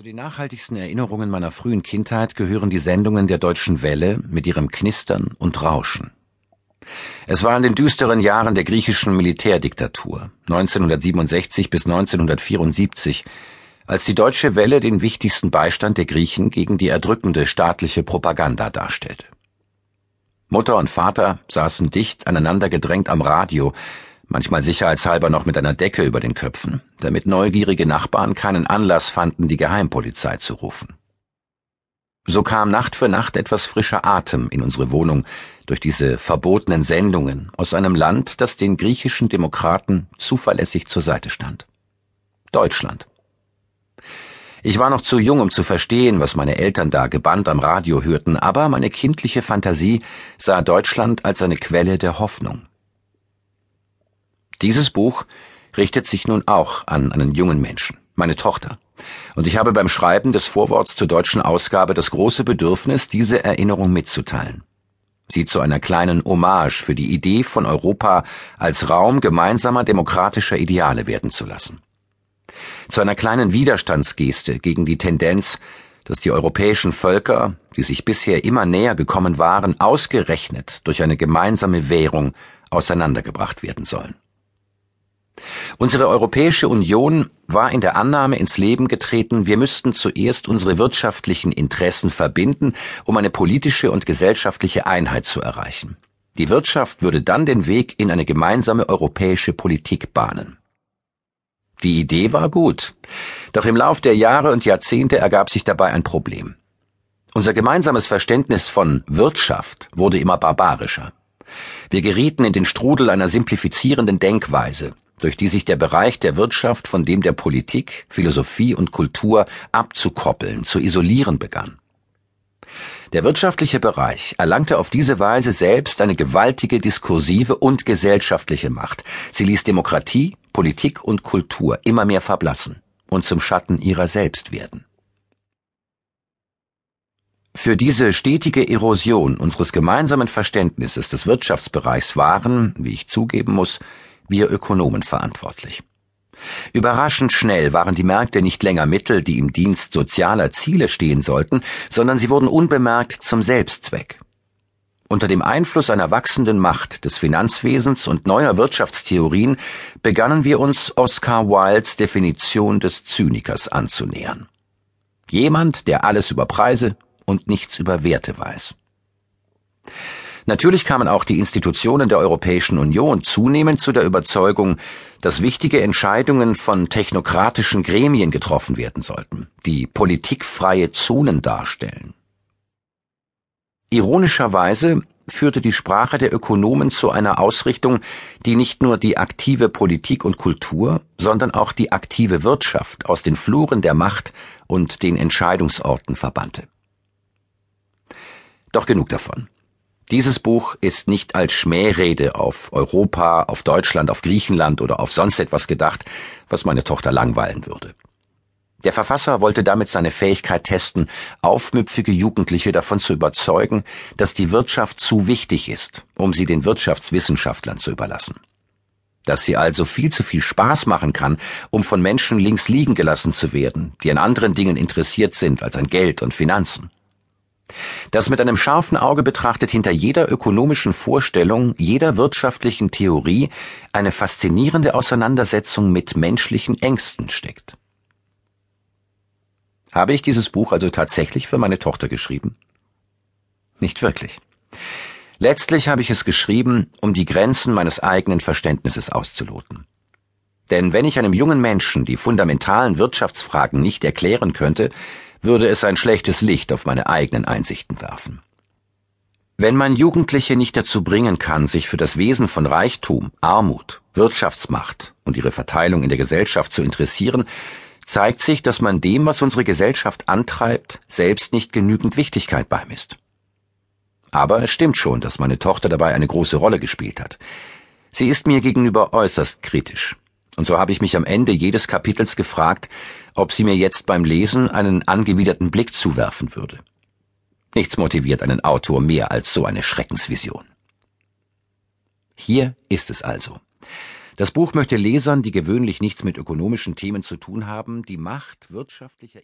Zu den nachhaltigsten Erinnerungen meiner frühen Kindheit gehören die Sendungen der Deutschen Welle mit ihrem Knistern und Rauschen. Es war in den düsteren Jahren der griechischen Militärdiktatur 1967 bis 1974, als die Deutsche Welle den wichtigsten Beistand der Griechen gegen die erdrückende staatliche Propaganda darstellte. Mutter und Vater saßen dicht aneinander gedrängt am Radio, manchmal sicherheitshalber noch mit einer Decke über den Köpfen, damit neugierige Nachbarn keinen Anlass fanden, die Geheimpolizei zu rufen. So kam Nacht für Nacht etwas frischer Atem in unsere Wohnung durch diese verbotenen Sendungen aus einem Land, das den griechischen Demokraten zuverlässig zur Seite stand. Deutschland. Ich war noch zu jung, um zu verstehen, was meine Eltern da gebannt am Radio hörten, aber meine kindliche Fantasie sah Deutschland als eine Quelle der Hoffnung. Dieses Buch richtet sich nun auch an einen jungen Menschen, meine Tochter. Und ich habe beim Schreiben des Vorworts zur deutschen Ausgabe das große Bedürfnis, diese Erinnerung mitzuteilen. Sie zu einer kleinen Hommage für die Idee von Europa als Raum gemeinsamer demokratischer Ideale werden zu lassen. Zu einer kleinen Widerstandsgeste gegen die Tendenz, dass die europäischen Völker, die sich bisher immer näher gekommen waren, ausgerechnet durch eine gemeinsame Währung auseinandergebracht werden sollen. Unsere Europäische Union war in der Annahme ins Leben getreten, wir müssten zuerst unsere wirtschaftlichen Interessen verbinden, um eine politische und gesellschaftliche Einheit zu erreichen. Die Wirtschaft würde dann den Weg in eine gemeinsame europäische Politik bahnen. Die Idee war gut, doch im Lauf der Jahre und Jahrzehnte ergab sich dabei ein Problem. Unser gemeinsames Verständnis von Wirtschaft wurde immer barbarischer. Wir gerieten in den Strudel einer simplifizierenden Denkweise, durch die sich der Bereich der Wirtschaft von dem der Politik, Philosophie und Kultur abzukoppeln, zu isolieren begann. Der wirtschaftliche Bereich erlangte auf diese Weise selbst eine gewaltige diskursive und gesellschaftliche Macht. Sie ließ Demokratie, Politik und Kultur immer mehr verblassen und zum Schatten ihrer selbst werden. Für diese stetige Erosion unseres gemeinsamen Verständnisses des Wirtschaftsbereichs waren, wie ich zugeben muss, wir Ökonomen verantwortlich. Überraschend schnell waren die Märkte nicht länger Mittel, die im Dienst sozialer Ziele stehen sollten, sondern sie wurden unbemerkt zum Selbstzweck. Unter dem Einfluss einer wachsenden Macht des Finanzwesens und neuer Wirtschaftstheorien begannen wir uns Oscar Wildes Definition des Zynikers anzunähern. Jemand, der alles über Preise und nichts über Werte weiß. Natürlich kamen auch die Institutionen der Europäischen Union zunehmend zu der Überzeugung, dass wichtige Entscheidungen von technokratischen Gremien getroffen werden sollten, die politikfreie Zonen darstellen. Ironischerweise führte die Sprache der Ökonomen zu einer Ausrichtung, die nicht nur die aktive Politik und Kultur, sondern auch die aktive Wirtschaft aus den Fluren der Macht und den Entscheidungsorten verbannte. Doch genug davon. Dieses Buch ist nicht als Schmährede auf Europa, auf Deutschland, auf Griechenland oder auf sonst etwas gedacht, was meine Tochter langweilen würde. Der Verfasser wollte damit seine Fähigkeit testen, aufmüpfige Jugendliche davon zu überzeugen, dass die Wirtschaft zu wichtig ist, um sie den Wirtschaftswissenschaftlern zu überlassen. Dass sie also viel zu viel Spaß machen kann, um von Menschen links liegen gelassen zu werden, die an anderen Dingen interessiert sind als an Geld und Finanzen dass mit einem scharfen Auge betrachtet hinter jeder ökonomischen Vorstellung, jeder wirtschaftlichen Theorie eine faszinierende Auseinandersetzung mit menschlichen Ängsten steckt. Habe ich dieses Buch also tatsächlich für meine Tochter geschrieben? Nicht wirklich. Letztlich habe ich es geschrieben, um die Grenzen meines eigenen Verständnisses auszuloten. Denn wenn ich einem jungen Menschen die fundamentalen Wirtschaftsfragen nicht erklären könnte, würde es ein schlechtes Licht auf meine eigenen Einsichten werfen. Wenn man Jugendliche nicht dazu bringen kann, sich für das Wesen von Reichtum, Armut, Wirtschaftsmacht und ihre Verteilung in der Gesellschaft zu interessieren, zeigt sich, dass man dem, was unsere Gesellschaft antreibt, selbst nicht genügend Wichtigkeit beimisst. Aber es stimmt schon, dass meine Tochter dabei eine große Rolle gespielt hat. Sie ist mir gegenüber äußerst kritisch. Und so habe ich mich am Ende jedes Kapitels gefragt, ob sie mir jetzt beim Lesen einen angewiderten Blick zuwerfen würde. Nichts motiviert einen Autor mehr als so eine Schreckensvision. Hier ist es also. Das Buch möchte Lesern, die gewöhnlich nichts mit ökonomischen Themen zu tun haben, die Macht wirtschaftlicher